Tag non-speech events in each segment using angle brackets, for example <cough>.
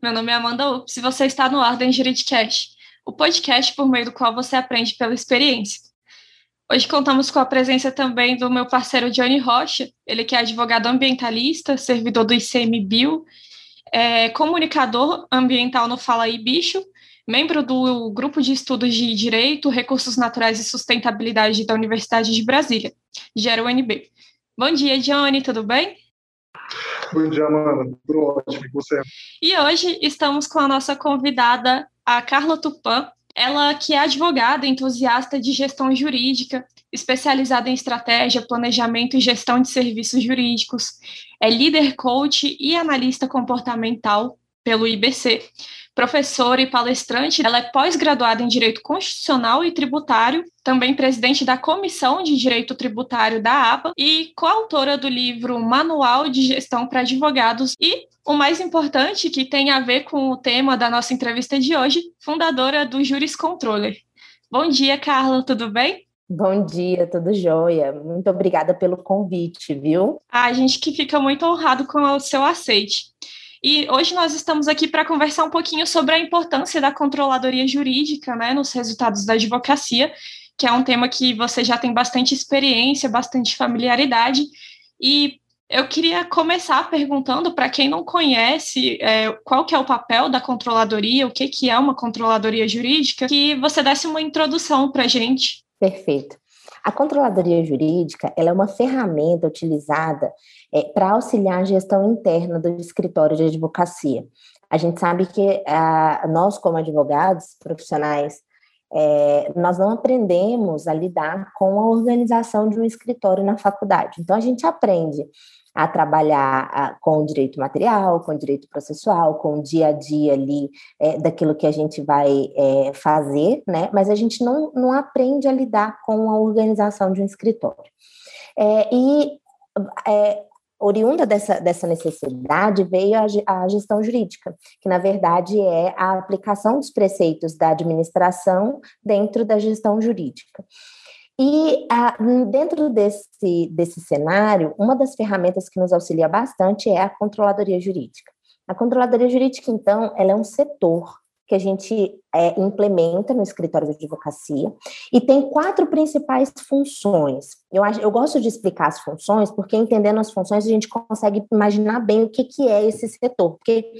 Meu nome é Amanda Ups e você está no Ordem Juridicast, o podcast por meio do qual você aprende pela experiência. Hoje contamos com a presença também do meu parceiro Johnny Rocha, ele que é advogado ambientalista, servidor do ICMBio, é comunicador ambiental no Fala aí Bicho, membro do Grupo de Estudos de Direito, Recursos Naturais e Sustentabilidade da Universidade de Brasília, Gera UNB. Bom dia, Johnny, tudo bem? Bom dia, Amanda. Tudo ótimo. E você? E hoje estamos com a nossa convidada, a Carla Tupan. Ela que é advogada, entusiasta de gestão jurídica, especializada em estratégia, planejamento e gestão de serviços jurídicos. É líder coach e analista comportamental pelo IBC professora e palestrante. Ela é pós-graduada em Direito Constitucional e Tributário, também presidente da Comissão de Direito Tributário da ABA e coautora do livro Manual de Gestão para Advogados e, o mais importante, que tem a ver com o tema da nossa entrevista de hoje, fundadora do Juris Controller. Bom dia, Carla, tudo bem? Bom dia, tudo jóia. Muito obrigada pelo convite, viu? A gente que fica muito honrado com o seu aceite. E hoje nós estamos aqui para conversar um pouquinho sobre a importância da controladoria jurídica né, nos resultados da advocacia, que é um tema que você já tem bastante experiência, bastante familiaridade. E eu queria começar perguntando para quem não conhece é, qual que é o papel da controladoria, o que, que é uma controladoria jurídica, que você desse uma introdução para a gente. Perfeito. A controladoria jurídica ela é uma ferramenta utilizada é, para auxiliar a gestão interna do escritório de advocacia. A gente sabe que a, nós, como advogados profissionais, é, nós não aprendemos a lidar com a organização de um escritório na faculdade. Então, a gente aprende a trabalhar a, com o direito material, com o direito processual, com o dia a dia ali é, daquilo que a gente vai é, fazer, né? Mas a gente não, não aprende a lidar com a organização de um escritório. É, e é, oriunda dessa, dessa necessidade veio a, a, gestão jurídica, que na verdade é a aplicação dos preceitos da administração dentro da gestão jurídica. E a, dentro desse, desse cenário, uma das ferramentas que nos auxilia bastante é a controladoria jurídica. A controladoria jurídica, então, ela é um setor que a gente é, implementa no escritório de advocacia e tem quatro principais funções. Eu, eu gosto de explicar as funções, porque entendendo as funções a gente consegue imaginar bem o que, que é esse setor. Porque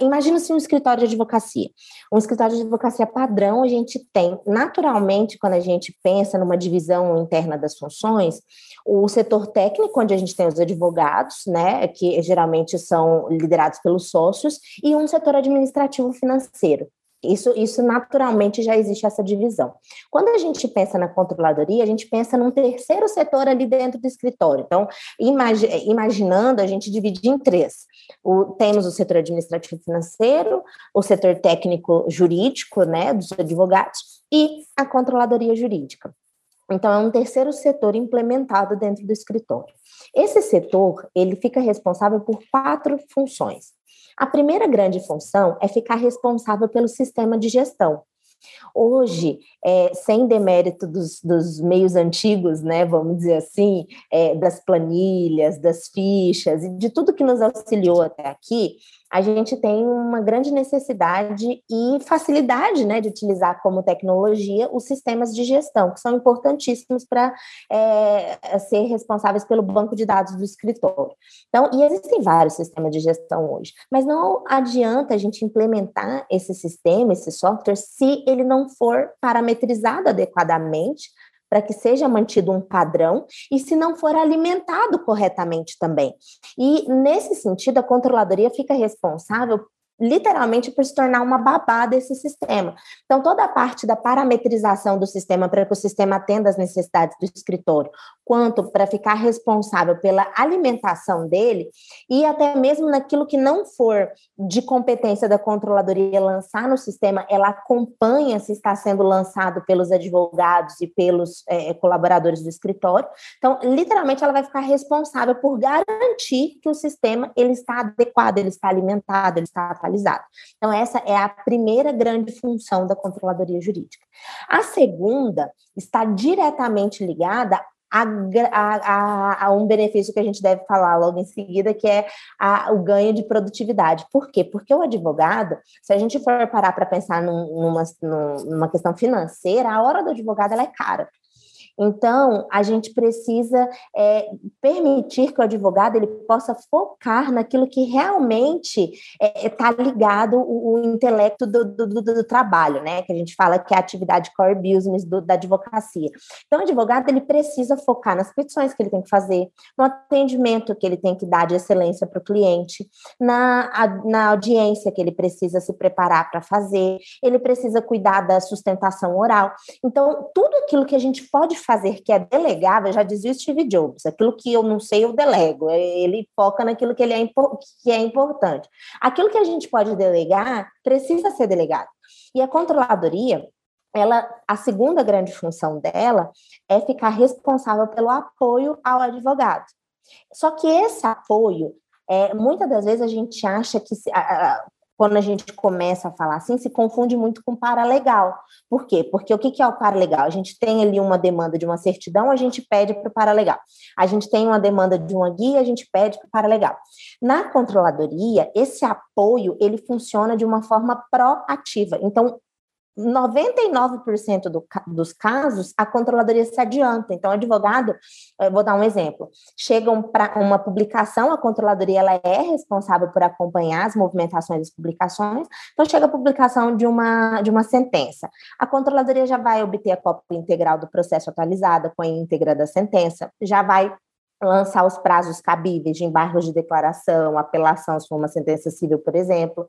imagina-se um escritório de advocacia. Um escritório de advocacia padrão, a gente tem, naturalmente, quando a gente pensa numa divisão interna das funções, o setor técnico, onde a gente tem os advogados, né, que geralmente são liderados pelos sócios, e um setor administrativo financeiro. Isso, isso naturalmente já existe essa divisão. Quando a gente pensa na controladoria, a gente pensa num terceiro setor ali dentro do escritório. Então, imagi imaginando, a gente divide em três. O, temos o setor administrativo financeiro, o setor técnico jurídico, né, dos advogados, e a controladoria jurídica. Então, é um terceiro setor implementado dentro do escritório. Esse setor, ele fica responsável por quatro funções. A primeira grande função é ficar responsável pelo sistema de gestão. Hoje, é, sem demérito dos, dos, meios antigos, né, vamos dizer assim, é, das planilhas, das fichas e de tudo que nos auxiliou até aqui, a gente tem uma grande necessidade e facilidade né, de utilizar como tecnologia os sistemas de gestão, que são importantíssimos para é, ser responsáveis pelo banco de dados do escritório. Então, e existem vários sistemas de gestão hoje, mas não adianta a gente implementar esse sistema, esse software, se ele não for parametrizado adequadamente para que seja mantido um padrão e se não for alimentado corretamente também. E nesse sentido, a controladoria fica responsável literalmente por se tornar uma babá desse sistema. Então, toda a parte da parametrização do sistema para que o sistema atenda às necessidades do escritório, quanto para ficar responsável pela alimentação dele e até mesmo naquilo que não for de competência da controladoria lançar no sistema, ela acompanha se está sendo lançado pelos advogados e pelos é, colaboradores do escritório. Então, literalmente, ela vai ficar responsável por garantir que o sistema ele está adequado, ele está alimentado, ele está atualizado. Então, essa é a primeira grande função da controladoria jurídica. A segunda está diretamente ligada a, a, a, um benefício que a gente deve falar logo em seguida, que é a, o ganho de produtividade. Por quê? Porque o advogado, se a gente for parar para pensar num, numa, numa questão financeira, a hora do advogado ela é cara. Então, a gente precisa é, permitir que o advogado ele possa focar naquilo que realmente está é, tá ligado o, o intelecto do, do, do, do, trabalho, né? Que a gente fala que é a atividade core business da advocacia. Então, o advogado ele precisa focar nas petições que ele tem que fazer, no atendimento que ele tem que dar de excelência para o cliente, na, na audiência que ele precisa se preparar para fazer, ele precisa cuidar da sustentação oral. Então, tudo aquilo que a gente pode fazer que é delegável, já dizia o Steve Jobs, aquilo que eu não sei, eu delego. É, ele foca naquilo que, ele é, que é importante. Aquilo que a gente pode delegar precisa ser delegado. E a controladoria, ela, a segunda grande função dela é ficar responsável pelo apoio ao advogado. Só que esse apoio, é, muitas das vezes a gente acha que quando a gente começa a falar assim, se confunde muito com paralegal. Por quê? Porque o que é o paralegal? A gente tem ali uma demanda de uma certidão, a gente pede para o paralegal. A gente tem uma demanda de uma guia, a gente pede para o paralegal. Na controladoria, esse apoio, ele funciona de uma forma proativa. Então, 99% do, dos casos, a controladoria se adianta. Então, o advogado, vou dar um exemplo, chega para uma publicação, a controladoria ela é responsável por acompanhar as movimentações das publicações. Então, chega a publicação de uma, de uma sentença. A controladoria já vai obter a cópia integral do processo atualizada com a íntegra da sentença, já vai lançar os prazos cabíveis de embargos de declaração, apelação, se for uma sentença civil, por exemplo,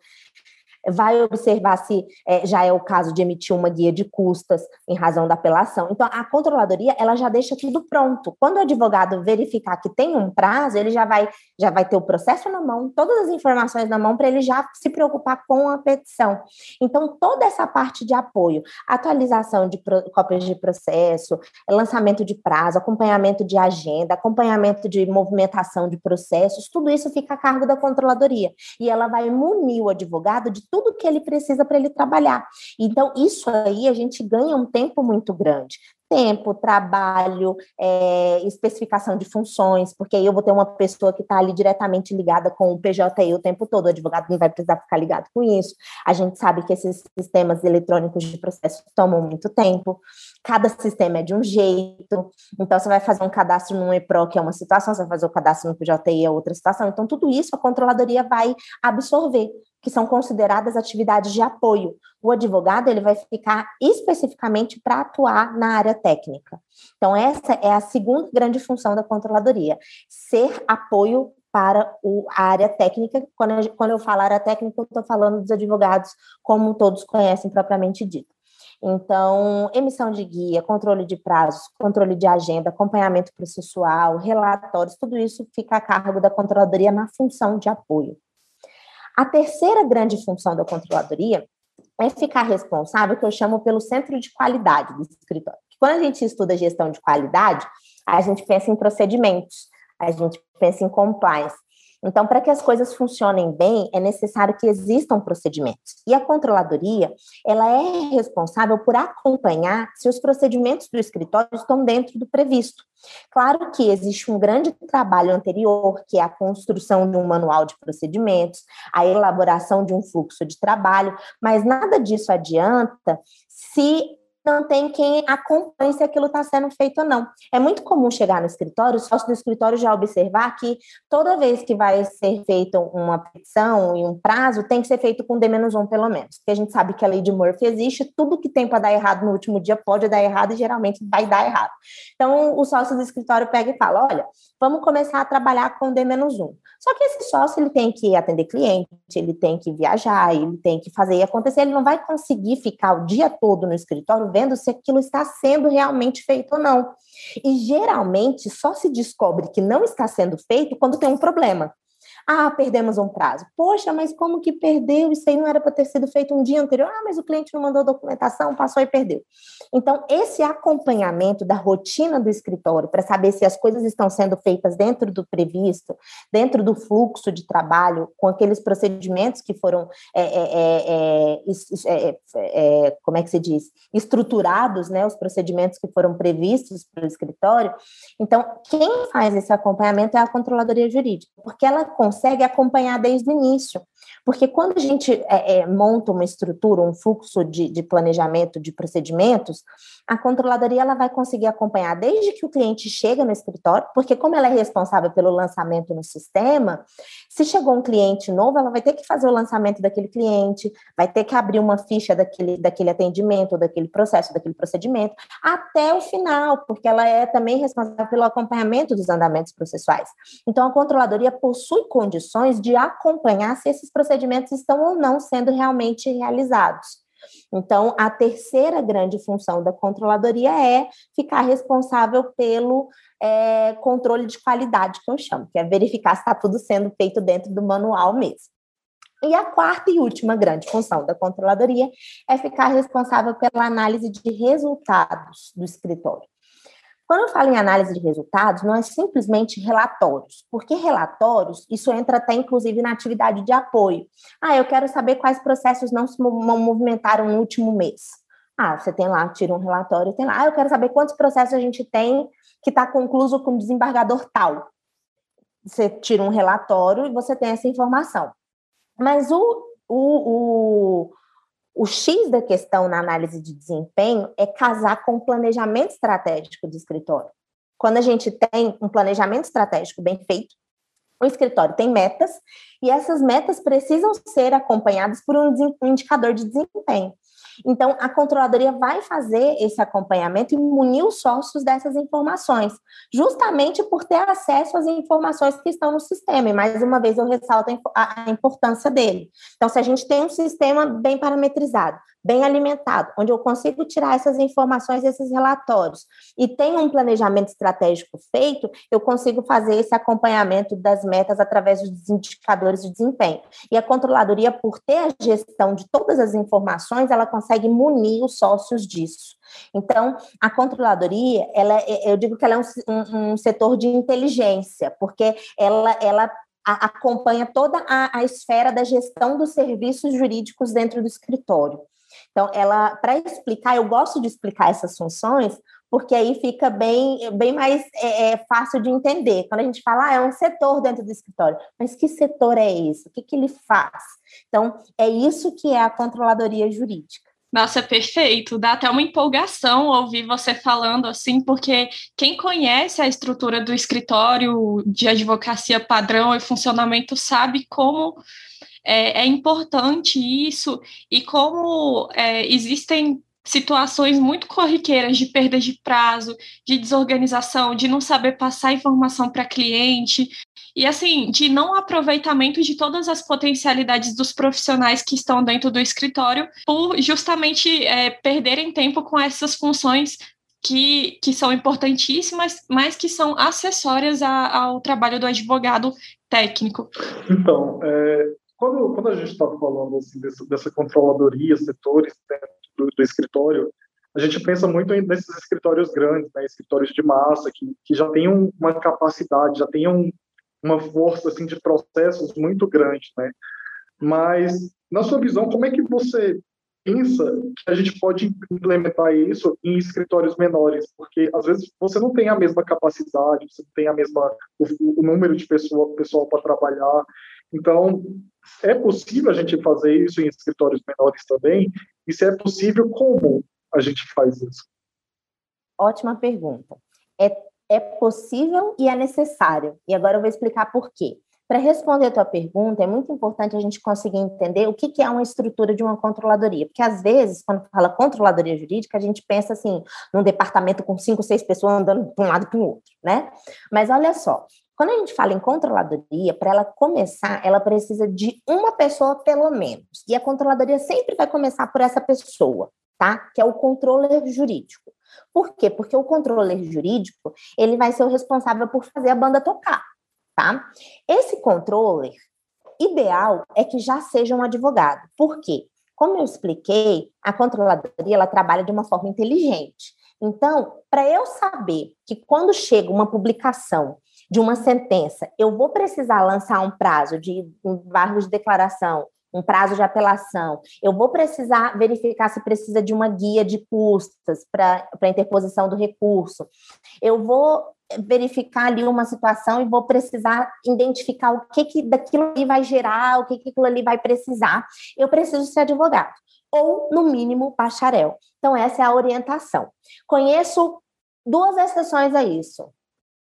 vai observar se é, já é o caso de emitir uma guia de custas em razão da apelação. Então, a controladoria ela já deixa tudo pronto. Quando o advogado verificar que tem um prazo, ele já vai já vai ter o processo na mão, todas as informações na mão para ele já se preocupar com a petição. Então, toda essa parte de apoio, atualização de cópias de processo, lançamento de prazo, acompanhamento de agenda, acompanhamento de movimentação de processos, tudo isso fica a cargo da controladoria. E ela vai munir o advogado de tudo que ele precisa para ele trabalhar. Então, isso aí a gente ganha um tempo muito grande. Tempo, trabalho, é, especificação de funções, porque aí eu vou ter uma pessoa que está ali diretamente ligada com o PJI o tempo todo, o advogado não vai precisar ficar ligado com isso. A gente sabe que esses sistemas eletrônicos de processo tomam muito tempo, cada sistema é de um jeito, então você vai fazer um cadastro no EPRO, que é uma situação, você vai fazer o cadastro no PJI, é outra situação, então tudo isso a controladoria vai absorver que são consideradas atividades de apoio. O advogado ele vai ficar especificamente para atuar na área técnica. Então essa é a segunda grande função da controladoria, ser apoio para o, a área técnica. Quando, quando eu falo área técnica, eu estou falando dos advogados, como todos conhecem propriamente dito. Então, emissão de guia, controle de prazos, controle de agenda, acompanhamento processual, relatórios, tudo isso fica a cargo da controladoria na função de apoio. A terceira grande função da controladoria é ficar responsável, que eu chamo pelo centro de qualidade do escritório. Quando a gente estuda gestão de qualidade, a gente pensa em procedimentos, a gente pensa em compliance. Então, para que as coisas funcionem bem, é necessário que existam procedimentos. E a controladoria, ela é responsável por acompanhar se os procedimentos do escritório estão dentro do previsto. Claro que existe um grande trabalho anterior, que é a construção de um manual de procedimentos, a elaboração de um fluxo de trabalho, mas nada disso adianta se não tem quem acompanhe se aquilo está sendo feito ou não. É muito comum chegar no escritório, o sócio do escritório já observar que toda vez que vai ser feita uma petição e um prazo, tem que ser feito com D-1 pelo menos. Porque a gente sabe que a lei de Murphy existe, tudo que tem para dar errado no último dia pode dar errado e geralmente vai dar errado. Então, o sócio do escritório pega e fala: olha, vamos começar a trabalhar com D-1. Só que esse sócio ele tem que atender cliente, ele tem que viajar, ele tem que fazer acontecer, ele não vai conseguir ficar o dia todo no escritório vendo se aquilo está sendo realmente feito ou não. E geralmente só se descobre que não está sendo feito quando tem um problema. Ah, perdemos um prazo. Poxa, mas como que perdeu? Isso aí não era para ter sido feito um dia anterior. Ah, mas o cliente não mandou documentação, passou e perdeu. Então, esse acompanhamento da rotina do escritório, para saber se as coisas estão sendo feitas dentro do previsto, dentro do fluxo de trabalho, com aqueles procedimentos que foram, é, é, é, é, como é que se diz, estruturados, né, os procedimentos que foram previstos para o escritório. Então, quem faz esse acompanhamento é a controladoria jurídica, porque ela consegue acompanhar desde o início. Porque quando a gente monta uma estrutura, um fluxo de, de planejamento de procedimentos, a controladoria ela vai conseguir acompanhar desde que o cliente chega no escritório, porque como ela é responsável pelo lançamento no sistema, se chegou um cliente novo, ela vai ter que fazer o lançamento daquele cliente, vai ter que abrir uma ficha daquele, daquele atendimento, daquele processo, daquele procedimento, até o final, porque ela é também responsável pelo acompanhamento dos andamentos processuais. Então, a controladoria possui condições de acompanhar se esses procedimentos estão ou não sendo realmente realizados. Então, a terceira grande função da controladoria é ficar responsável pelo é, controle de qualidade, que eu chamo, que é verificar se está tudo sendo feito dentro do manual mesmo. E a quarta e última grande função da controladoria é ficar responsável pela análise de resultados do escritório. Quando eu falo em análise de resultados, não é simplesmente relatórios, porque relatórios, isso entra até inclusive na atividade de apoio. Ah, eu quero saber quais processos não se movimentaram no último mês. Ah, você tem lá, tira um relatório, tem lá. Ah, eu quero saber quantos processos a gente tem que está concluso com desembargador tal. Você tira um relatório e você tem essa informação. Mas o, o, o o X da questão na análise de desempenho é casar com o planejamento estratégico do escritório. Quando a gente tem um planejamento estratégico bem feito, o escritório tem metas e essas metas precisam ser acompanhadas por um indicador de desempenho. Então, a controladoria vai fazer esse acompanhamento e munir os sócios dessas informações, justamente por ter acesso às informações que estão no sistema. E, mais uma vez, eu ressalto a importância dele. Então, se a gente tem um sistema bem parametrizado, bem alimentado, onde eu consigo tirar essas informações, esses relatórios, e tem um planejamento estratégico feito, eu consigo fazer esse acompanhamento das metas através dos indicadores de desempenho. E a controladoria, por ter a gestão de todas as informações, ela consegue munir os sócios disso. Então, a controladoria, ela, é, eu digo que ela é um, um, um setor de inteligência, porque ela, ela acompanha toda a, a, esfera da gestão dos serviços jurídicos dentro do escritório. Então, ela, para explicar, eu gosto de explicar essas funções, porque aí fica bem, bem mais é, é, fácil de entender. Quando a gente fala, ah, é um setor dentro do escritório, mas que setor é esse? O que, que ele faz? Então, é isso que é a controladoria jurídica. Nossa, perfeito. Dá até uma empolgação ouvir você falando assim, porque quem conhece a estrutura do escritório de advocacia padrão e funcionamento sabe como é, é importante isso e como é, existem situações muito corriqueiras de perda de prazo, de desorganização, de não saber passar informação para cliente e assim de não aproveitamento de todas as potencialidades dos profissionais que estão dentro do escritório por justamente é, perderem tempo com essas funções que, que são importantíssimas, mas que são acessórias a, ao trabalho do advogado técnico. Então, é, quando, quando a gente está falando assim, dessa, controladoria, setores do, do, escritório, a gente pensa muito nesses escritórios grandes, né, escritórios de massa, que, que já têm uma capacidade, já têm um, uma força assim, de processos muito grande. Né? Mas, na sua visão, como é que você pensa que a gente pode implementar isso em escritórios menores, porque às vezes você não tem a mesma capacidade, você não tem a mesma o, o número de pessoa, pessoal para trabalhar. Então, é possível a gente fazer isso em escritórios menores também? E se é possível, como a gente faz isso? Ótima pergunta. É, é possível e é necessário. E agora eu vou explicar por quê. Para responder a tua pergunta, é muito importante a gente conseguir entender o que, é uma estrutura de uma controladoria. Porque, às vezes, quando fala controladoria jurídica, a gente pensa assim, num departamento com cinco, seis pessoas andando de um lado para o outro, né? Mas olha só, quando a gente fala em controladoria, para ela começar, ela precisa de uma pessoa pelo menos. E a controladoria sempre vai começar por essa pessoa, tá? Que é o controller jurídico. Por quê? Porque o controller jurídico, ele vai ser o responsável por fazer a banda tocar, tá? Esse controller, ideal é que já seja um advogado. Por quê? Como eu expliquei, a controladoria ela trabalha de uma forma inteligente. Então, para eu saber que quando chega uma publicação de uma sentença, eu vou precisar lançar um prazo de embargo de declaração, um prazo de apelação, eu vou precisar verificar se precisa de uma guia de custas para interposição do recurso, eu vou verificar ali uma situação e vou precisar identificar o que, que daquilo ali vai gerar, o que, que aquilo ali vai precisar. Eu preciso ser advogado, ou, no mínimo, bacharel. Então, essa é a orientação. Conheço duas exceções a isso.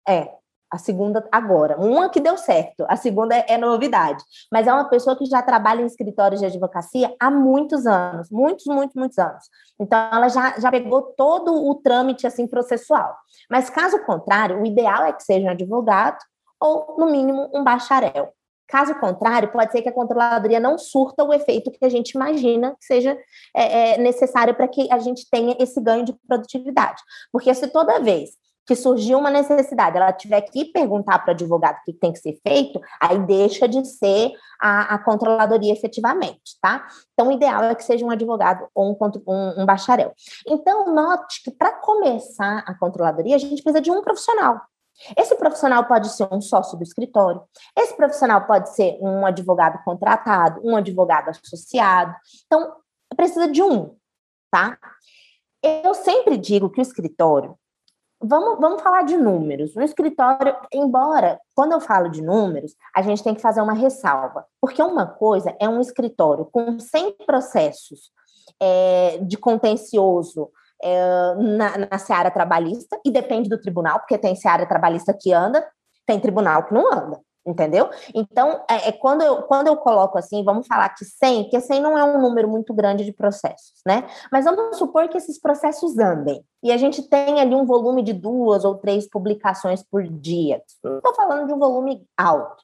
É, a segunda agora. Uma que deu certo, a segunda é, é, novidade. Mas é uma pessoa que já trabalha em escritórios de advocacia há muitos anos, muitos, muitos, muitos anos. Então, ela já, já pegou todo o trâmite assim processual. Mas, caso contrário, o ideal é que seja um advogado ou, no mínimo, um bacharel. Caso contrário, pode ser que a controladoria não surta o efeito que a gente imagina que seja é, é, necessário para que a gente tenha esse ganho de produtividade. Porque se toda vez que surgiu uma necessidade, ela tiver que perguntar para o advogado o que tem que ser feito, aí deixa de ser a, a, controladoria efetivamente, tá? Então, o ideal é que seja um advogado ou um, um, um bacharel. Então, note que para começar a controladoria, a gente precisa de um profissional. Esse profissional pode ser um sócio do escritório, esse profissional pode ser um advogado contratado, um advogado associado. Então, precisa de um, tá? Eu sempre digo que o escritório Vamos, vamos falar de números. No escritório, embora, quando eu falo de números, a gente tem que fazer uma ressalva. Porque uma coisa é um escritório com 100 processos é, de contencioso é, na, na seara trabalhista, e depende do tribunal, porque tem seara trabalhista que anda, tem tribunal que não anda entendeu? Então, é, é, quando, eu, quando eu coloco assim, vamos falar que 100, porque 100 não é um número muito grande de processos, né? Mas vamos supor que esses processos andem, e a gente tem ali um volume de duas ou três publicações por dia. Estou falando de um volume alto.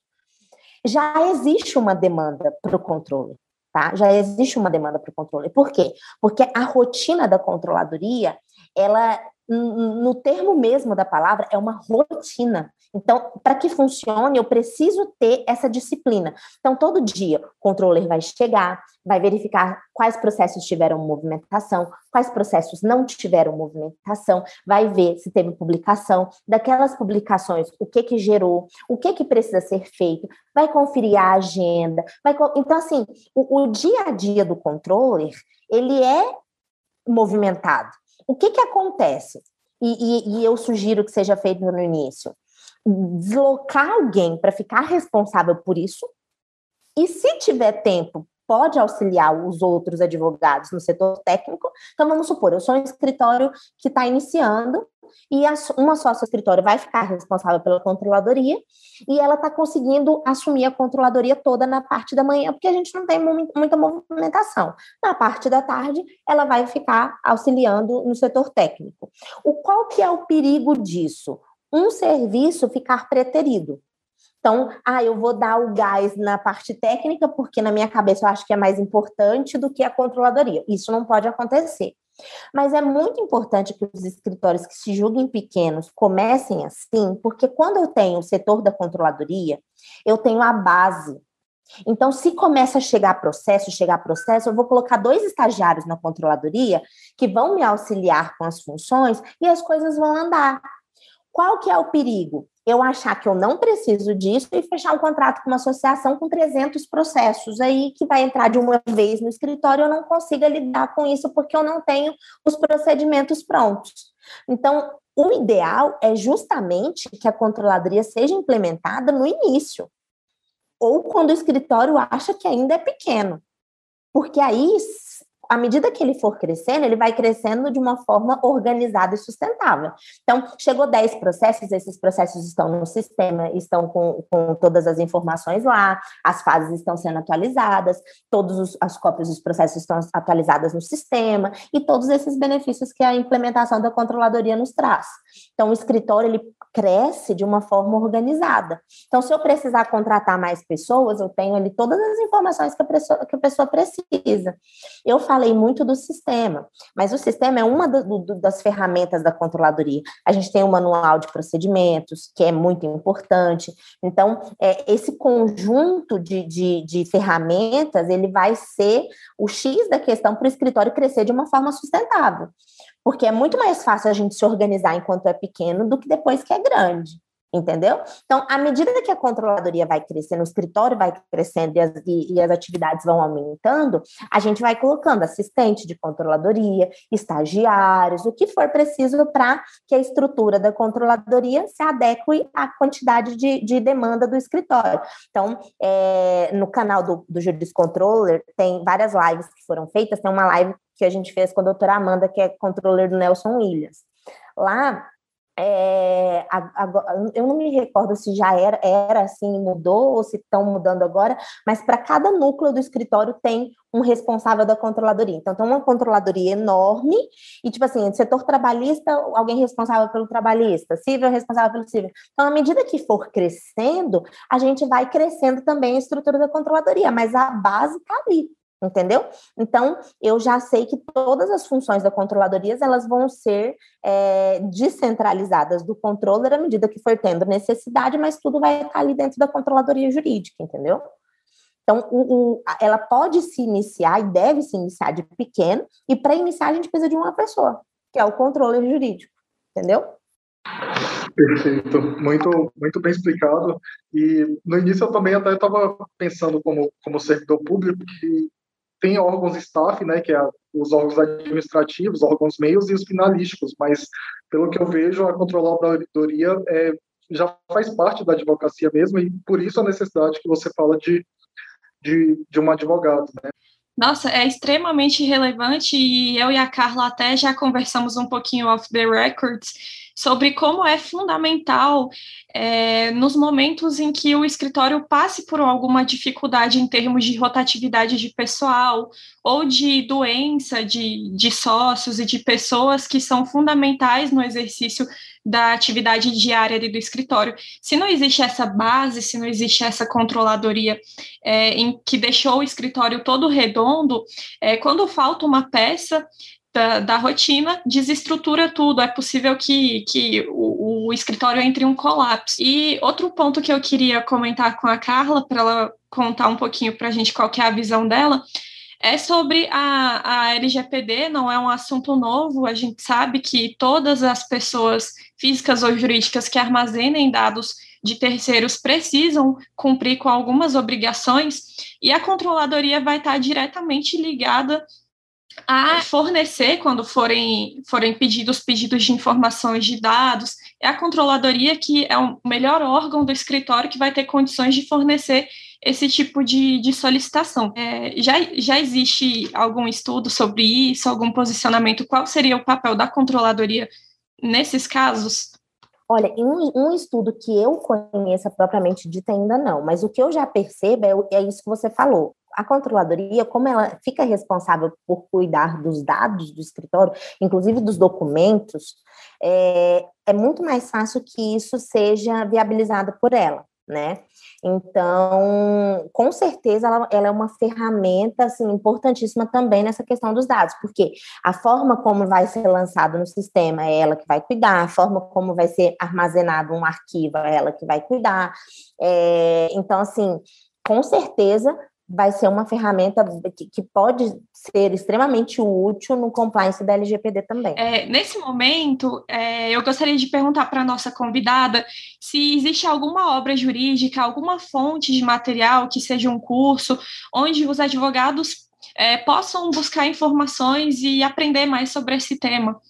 Já existe uma demanda para o controle. Tá? Já existe uma demanda para o controle. Por quê? Porque a rotina da controladoria, ela, no termo mesmo da palavra, é uma rotina. Então, para que funcione, eu preciso ter essa disciplina. Então, todo dia, o controller vai chegar, vai verificar quais processos tiveram movimentação, quais processos não tiveram movimentação, vai ver se teve publicação, daquelas publicações, o que que gerou, o que que precisa ser feito, vai conferir a agenda, vai... Então, assim, o, o dia a dia do controller, ele é movimentado. O que que acontece? E, e, e eu sugiro que seja feito no início deslocar alguém para ficar responsável por isso. E se tiver tempo, pode auxiliar os outros advogados no setor técnico. Então, vamos supor, eu sou um escritório que está iniciando e uma sócia escritório vai ficar responsável pela controladoria e ela está conseguindo assumir a controladoria toda na parte da manhã, porque a gente não tem muita movimentação. Na parte da tarde, ela vai ficar auxiliando no setor técnico. O qual que é o perigo disso? Um serviço ficar preterido. Então, ah, eu vou dar o gás na parte técnica, porque na minha cabeça eu acho que é mais importante do que a controladoria. Isso não pode acontecer. Mas é muito importante que os escritórios que se julguem pequenos comecem assim, porque quando eu tenho o setor da controladoria, eu tenho a base. Então, se começa a chegar processo, chegar processo, eu vou colocar dois estagiários na controladoria que vão me auxiliar com as funções e as coisas vão andar. Qual que é o perigo? Eu achar que eu não preciso disso e fechar um contrato com uma associação com 300 processos aí que vai entrar de uma vez no escritório e eu não consiga lidar com isso porque eu não tenho os procedimentos prontos. Então, o ideal é justamente que a controladoria seja implementada no início, ou quando o escritório acha que ainda é pequeno. Porque aí à medida que ele for crescendo, ele vai crescendo de uma forma organizada e sustentável. Então, chegou 10 processos, esses processos estão no sistema, estão com, com todas as informações lá, as fases estão sendo atualizadas, todas as cópias dos processos estão atualizadas no sistema, e todos esses benefícios que a implementação da controladoria nos traz. Então, o escritório, ele cresce de uma forma organizada. Então, se eu precisar contratar mais pessoas, eu tenho ali todas as informações que a pessoa, que a pessoa precisa. Eu faço falei muito do sistema, mas o sistema é uma do, do, das ferramentas da controladoria. A gente tem o um manual de procedimentos, que é muito importante. Então, é, esse conjunto de, de, de ferramentas, ele vai ser o X da questão para o escritório crescer de uma forma sustentável. Porque é muito mais fácil a gente se organizar enquanto é pequeno do que depois que é grande entendeu? Então, à medida que a controladoria vai crescendo, o escritório vai crescendo e as, e, e as, atividades vão aumentando, a gente vai colocando assistente de controladoria, estagiários, o que for preciso para que a estrutura da controladoria se adeque à quantidade de, de demanda do escritório. Então, é, no canal do, do Juris Controller, tem várias lives que foram feitas, tem uma live que a gente fez com a doutora Amanda, que é controller do Nelson Williams. Lá é, eu não me recordo se já era, era assim, mudou ou se estão mudando agora, mas para cada núcleo do escritório tem um responsável da controladoria. Então, tem uma controladoria enorme, e tipo assim, setor trabalhista, alguém responsável pelo trabalhista, civil responsável pelo civil. Então, à medida que for crescendo, a gente vai crescendo também a estrutura da controladoria, mas a base está ali entendeu? Então, eu já sei que todas as funções da controladoria elas vão ser é, descentralizadas do controller à medida que for tendo necessidade, mas tudo vai estar ali dentro da controladoria jurídica, entendeu? Então, o, o, ela pode se iniciar e deve se iniciar de pequeno, e para iniciar a gente precisa de uma pessoa, que é o controller jurídico, entendeu? Perfeito, muito, muito bem explicado. E no início eu também até estava pensando como, como servidor público que tem órgãos staff, né, que é os órgãos administrativos, órgãos meios e os finalísticos, mas pelo que eu vejo, a controladoria é, já faz parte da advocacia mesmo e por isso a necessidade que você fala de, de, de um advogado, né? Nossa, é extremamente relevante e eu e a Carla até já conversamos um pouquinho off the records sobre como é fundamental é, nos momentos em que o escritório passe por alguma dificuldade em termos de rotatividade de pessoal ou de doença de, de sócios e de pessoas que são fundamentais no exercício da atividade diária do escritório. Se não existe essa base, se não existe essa controladoria é, em que deixou o escritório todo redondo, é, quando falta uma peça, da, da, rotina, desestrutura tudo. É possível que, que o, o, escritório entre em um colapso. E outro ponto que eu queria comentar com a Carla, para ela contar um pouquinho para a gente qual é a visão dela, é sobre a, a LGPD, não é um assunto novo, a gente sabe que todas as pessoas físicas ou jurídicas que armazenem dados de terceiros precisam cumprir com algumas obrigações, e a controladoria vai estar diretamente ligada a fornecer, quando forem, forem pedidos pedidos de informações de dados, é a controladoria que é o melhor órgão do escritório que vai ter condições de fornecer esse tipo de, de solicitação. É, já, já existe algum estudo sobre isso, algum posicionamento? Qual seria o papel da controladoria nesses casos? Olha, um, um estudo que eu conheça propriamente dito ainda não, mas o que eu já percebo é, é isso que você falou a controladoria, como ela fica responsável por cuidar dos dados do escritório, inclusive dos documentos, é, é muito mais fácil que isso seja viabilizado por ela, né? Então, com certeza, ela, ela, é uma ferramenta assim, importantíssima também nessa questão dos dados, porque a forma como vai ser lançado no sistema é ela que vai cuidar, a forma como vai ser armazenado um arquivo é ela que vai cuidar. É, então, assim, com certeza vai ser uma ferramenta que, que, pode ser extremamente útil no compliance da LGPD também. É, nesse momento, é, eu gostaria de perguntar para a nossa convidada se existe alguma obra jurídica, alguma fonte de material que seja um curso, onde os advogados é, possam buscar informações e aprender mais sobre esse tema.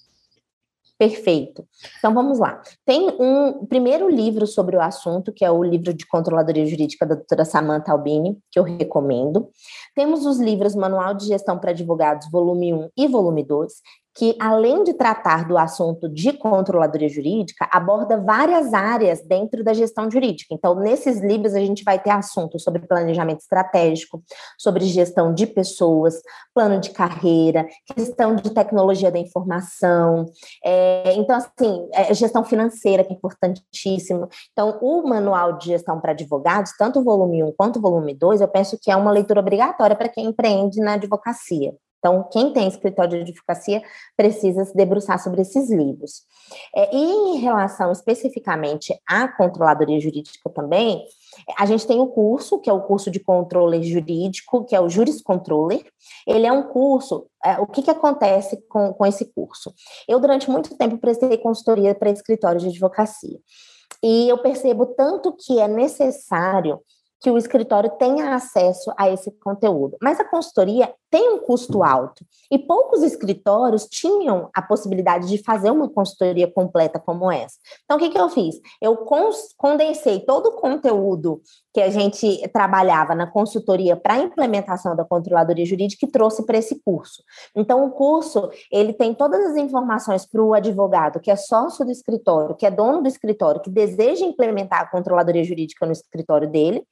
Perfeito. Então vamos lá. Tem um primeiro livro sobre o assunto, que é o livro de controladoria jurídica da doutora Samantha Albini, que eu recomendo. Temos os livros Manual de Gestão para Advogados, volume 1 e volume 2, que, além de tratar do assunto de controladoria jurídica, aborda várias áreas dentro da gestão jurídica. Então, nesses livros, a gente vai ter assuntos sobre planejamento estratégico, sobre gestão de pessoas, plano de carreira, questão de tecnologia da informação. É, então, assim, é, gestão financeira, que é importantíssimo. Então, o manual de gestão para advogados, tanto o volume 1 quanto o volume 2, eu penso que é uma leitura obrigatória para quem empreende na advocacia Então, quem tem escritório de advocacia precisa se debruçar sobre esses livros. É, e em relação especificamente à controladoria jurídica também, a gente tem o curso, que é o curso de controle jurídico, que é o Juris Controller. Ele é um curso. É, o que, que acontece com, com esse curso? Eu, durante muito tempo, prestei consultoria para escritórios de advocacia. E eu percebo tanto que é necessário que o escritório tenha acesso a esse conteúdo. Mas a consultoria tem um custo alto e poucos escritórios tinham a possibilidade de fazer uma consultoria completa como essa. Então, o que, que eu fiz? Eu condensei todo o conteúdo que a gente trabalhava na consultoria para a implementação da controladoria jurídica e trouxe para esse curso. Então, o curso ele tem todas as informações para o advogado que é sócio do escritório, que é dono do escritório, que deseja implementar a controladoria jurídica no escritório dele,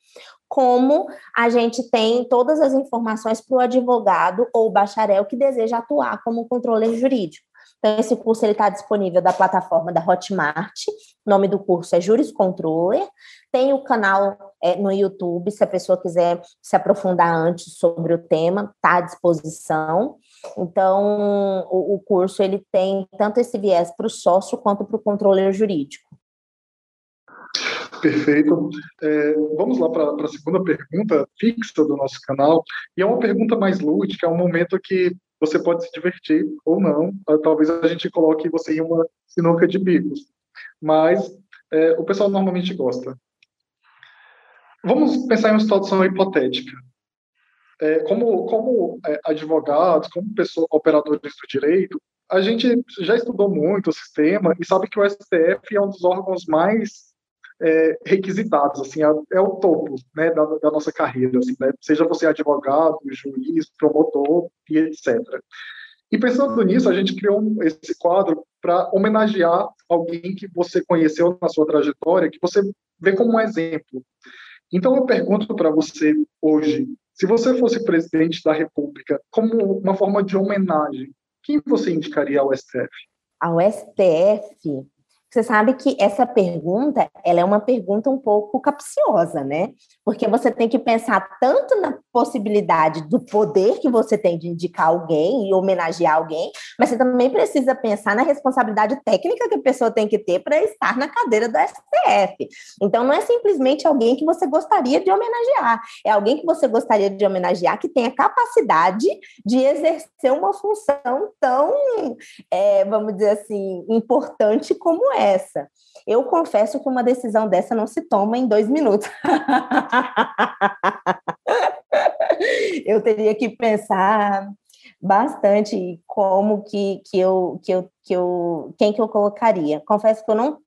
como a gente tem todas as informações para o advogado ou bacharel que deseja atuar como controle jurídico. Então, esse curso está disponível da plataforma da Hotmart. O nome do curso é Juris Controller. Tem o canal é, no YouTube, se a pessoa quiser se aprofundar antes sobre o tema, está à disposição. Então, o, o curso ele tem tanto esse viés para o sócio quanto para o controller jurídico. Perfeito. É, vamos lá para a segunda pergunta fixa do nosso canal. E é uma pergunta mais lúdica, é um momento que você pode se divertir ou não. Ah, talvez a gente coloque você em uma sinuca de bicos. Mas é, o pessoal normalmente gosta. Vamos pensar em uma situação hipotética. É, como como é, advogados, como pessoa, operadores do direito, a gente já estudou muito o sistema e sabe que o STF é um dos órgãos mais é, requisitados, assim, é, é, o topo né, da, da nossa carreira, assim, né? seja você advogado, juiz, promotor e etc. E pensando nisso, a gente criou esse quadro para homenagear alguém que você conheceu na sua trajetória, que você vê como um exemplo. Então eu pergunto para você hoje, se você fosse presidente da República, como uma forma de homenagem, quem você indicaria ao STF? Ao STF, você sabe que essa pergunta, ela é uma pergunta um pouco capciosa, né? Porque você tem que pensar tanto na possibilidade do poder que você tem de indicar alguém e homenagear alguém, mas você também precisa pensar na responsabilidade técnica que a pessoa tem que ter para estar na cadeira do STF. Então, não é simplesmente alguém que você gostaria de homenagear, é alguém que você gostaria de homenagear que tenha capacidade de exercer uma função tão, é, vamos dizer assim, importante como essa? Eu confesso que uma decisão dessa não se toma em dois minutos. <laughs> eu teria que pensar bastante como que, que, eu, que, eu, que eu, quem que eu colocaria. Confesso que eu não,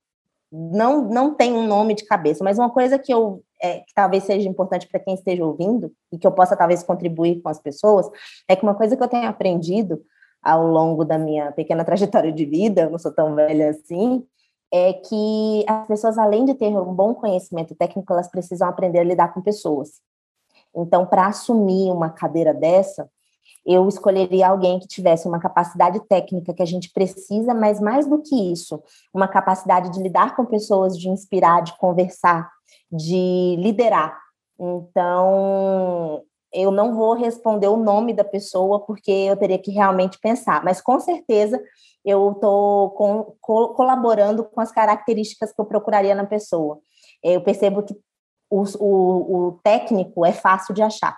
não, não tenho um nome de cabeça, mas uma coisa que eu é, que talvez seja importante para quem esteja ouvindo e que eu possa talvez contribuir com as pessoas é que uma coisa que eu tenho aprendido ao longo da minha pequena <laughs> trajetória de vida, eu não sou tão velha assim, é que as pessoas, além de ter um bom conhecimento técnico, elas precisam aprender a lidar com pessoas. Então, para assumir uma cadeira dessa, eu escolheria alguém que tivesse uma capacidade técnica que a gente precisa, mas mais do que isso, uma capacidade de lidar com pessoas, de inspirar, de conversar, de liderar. Então, eu não vou responder o nome da pessoa porque eu teria que realmente pensar, mas com certeza eu estou co colaborando com as características que eu procuraria na pessoa. Eu percebo que o, o, o técnico é fácil de achar,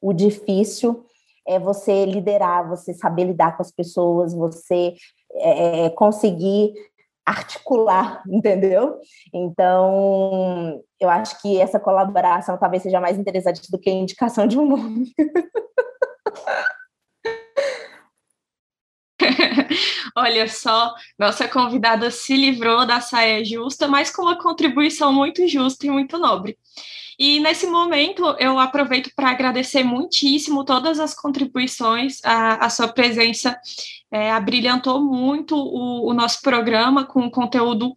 o difícil é você liderar, você saber lidar com as pessoas, você é, é conseguir articular, <laughs> entendeu? Então, eu acho que essa colaboração talvez seja mais interessante do que a indicação de um nome. <laughs> Olha só, nossa convidada se livrou da saia justa, mas com uma contribuição muito justa e muito nobre. E nesse momento eu aproveito para agradecer muitíssimo todas as contribuições, a, a sua presença é, abrilhantou muito o, o nosso programa com conteúdo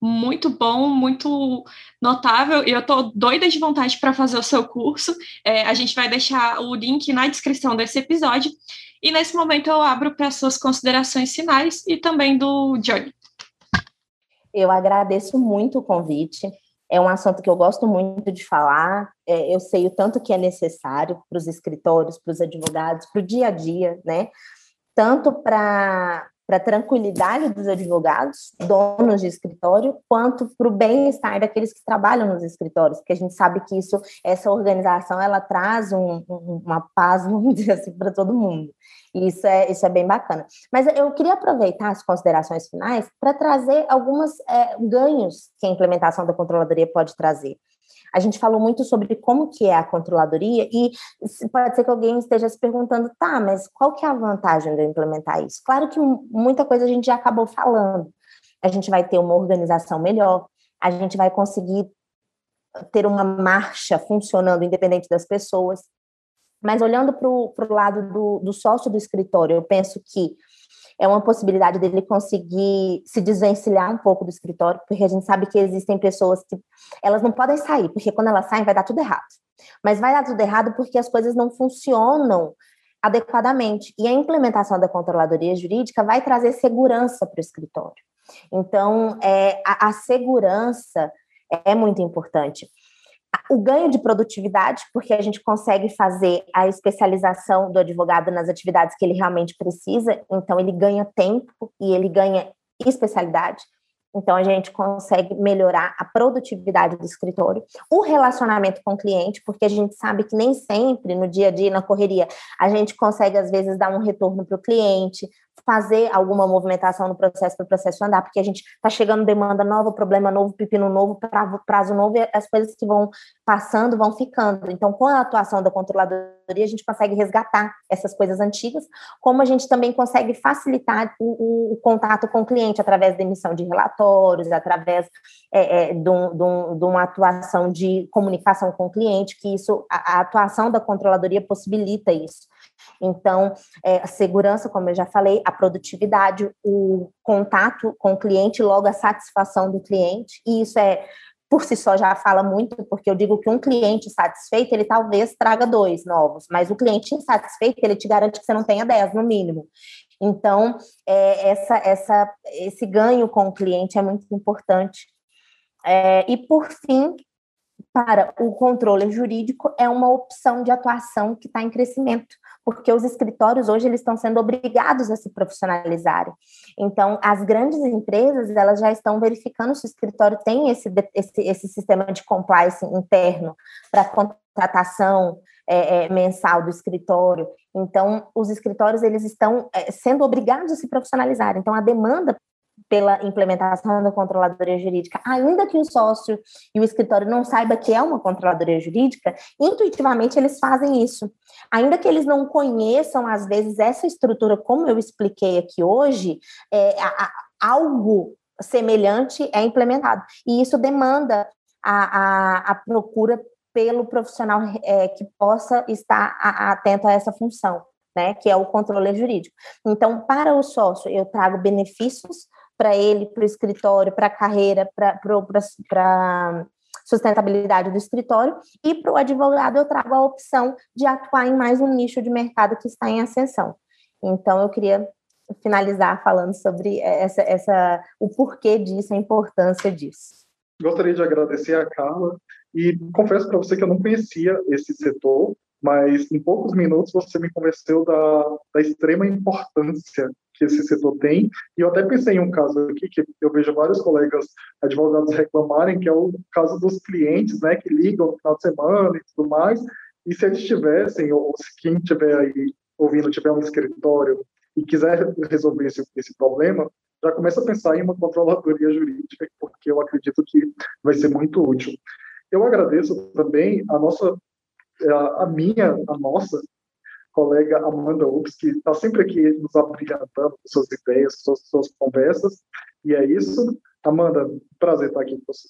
muito bom, muito notável, e eu estou doida de vontade para fazer o seu curso. É, a gente vai deixar o link na descrição desse episódio. E nesse momento eu abro para suas considerações finais e também do Johnny. Eu agradeço muito o convite. É um assunto que eu gosto muito de falar. É, eu sei o tanto que é necessário para os escritórios, para os advogados, para o dia a dia, né? Tanto para para a tranquilidade dos advogados, donos de escritório, quanto para o bem-estar daqueles que trabalham nos escritórios, porque a gente sabe que isso, essa organização, ela traz um, uma paz, <laughs> vamos dizer assim, para todo mundo. E isso é, isso é bem bacana. Mas eu queria aproveitar as considerações finais para trazer alguns é, ganhos que a implementação da controladoria pode trazer. A gente falou muito sobre como que é a controladoria e pode ser que alguém esteja se perguntando, tá, mas qual que é a vantagem de eu implementar isso? Claro que muita coisa a gente já acabou falando. A gente vai ter uma organização melhor, a gente vai conseguir ter uma marcha funcionando independente das pessoas. Mas olhando para o lado do, do sócio do escritório, eu penso que é uma possibilidade dele conseguir se desvencilhar um pouco do escritório, porque a gente sabe que existem pessoas que elas não podem sair, porque quando elas saem vai dar tudo errado. Mas vai dar tudo errado porque as coisas não funcionam adequadamente. E a implementação da controladoria jurídica vai trazer segurança para o escritório. Então, é, a, a segurança é muito importante o ganho de produtividade, porque a gente consegue fazer a especialização do advogado nas atividades que ele realmente precisa, então ele ganha tempo e ele ganha especialidade. Então, a gente consegue melhorar a produtividade do escritório, o relacionamento com o cliente, porque a gente sabe que nem sempre, no dia a dia, na correria, a gente consegue, às vezes, dar um retorno para o cliente, fazer alguma movimentação no processo para o processo andar, porque a gente está chegando demanda nova, problema novo, pepino novo, prazo novo, e as coisas que vão passando vão ficando. Então, com a atuação da controladoria, a gente consegue resgatar essas coisas antigas, como a gente também consegue facilitar o, o, o contato com o cliente através da emissão de relatórios, através é, é, de, um, de, um, uma atuação de comunicação com o cliente, que isso, a, a atuação da controladoria possibilita isso. Então, é, a segurança, como eu já falei, a produtividade, o contato com o cliente, logo a satisfação do cliente, e isso é por si só já fala muito, porque eu digo que um cliente satisfeito, ele talvez traga dois novos, mas o cliente insatisfeito, ele te garante que você não tenha dez, no mínimo. Então, é, essa, essa, esse ganho com o cliente é muito importante. É, e, por fim, para o controle jurídico, é uma opção de atuação que está em crescimento porque os escritórios hoje eles estão sendo obrigados a se profissionalizarem. Então, as grandes empresas elas já estão verificando se o escritório tem esse, esse, esse sistema de compliance interno para contratação é, é, mensal do escritório. Então, os escritórios eles estão é, sendo obrigados a se profissionalizar. Então, a demanda pela implementação da controladoria jurídica, ainda que o sócio e o escritório não saiba que é uma controladoria jurídica, intuitivamente eles fazem isso. Ainda que eles não conheçam, às vezes, essa estrutura, como eu expliquei aqui hoje, é, a, a, algo semelhante é implementado. E isso demanda a, a, procura pelo profissional é, que possa estar atento a essa função. Né, que é o controle jurídico. Então, para o sócio, eu trago benefícios para ele, para o escritório, para a carreira, para sustentabilidade do escritório, e para o advogado eu trago a opção de atuar em mais um nicho de mercado que está em ascensão. Então, eu queria finalizar falando sobre essa, essa, o porquê disso, a importância disso. Gostaria de agradecer a Carla e confesso para você que eu não conhecia esse setor, mas em poucos minutos você me convenceu da, da extrema importância que esse setor tem. E eu até pensei em um caso aqui que eu vejo vários colegas advogados reclamarem, que é o caso dos clientes, né, que ligam no final de semana e tudo mais. E se eles tivessem, ou se quem estiver aí ouvindo tiver um escritório e quiser resolver esse, esse problema, já começa a pensar em uma controladoria jurídica, porque eu acredito que vai ser muito útil. Eu agradeço também a nossa, a minha, a nossa colega Amanda Ups, que está sempre aqui nos abrilhantando com suas ideias, suas, suas conversas. E é isso. Amanda, prazer estar aqui com você.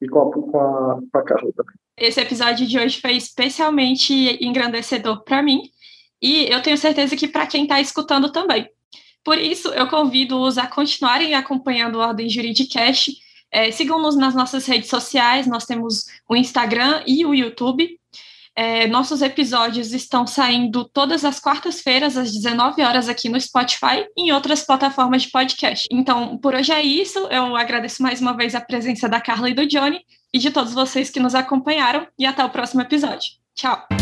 E com a, com a, com a Carla também. Esse episódio de hoje foi especialmente engrandecedor para mim. E eu tenho certeza que para quem está escutando também. Por isso, eu convido-os a continuarem acompanhando o Ordem Juridicast. É, Sigam-nos nas nossas redes sociais, nós temos o Instagram e o YouTube. É, nossos episódios estão saindo todas as quartas-feiras, às 19 horas, aqui no Spotify e em outras plataformas de podcast. Então, por hoje é isso. Eu agradeço mais uma vez a presença da Carla e do Johnny e de todos vocês que nos acompanharam. E até o próximo episódio. Tchau!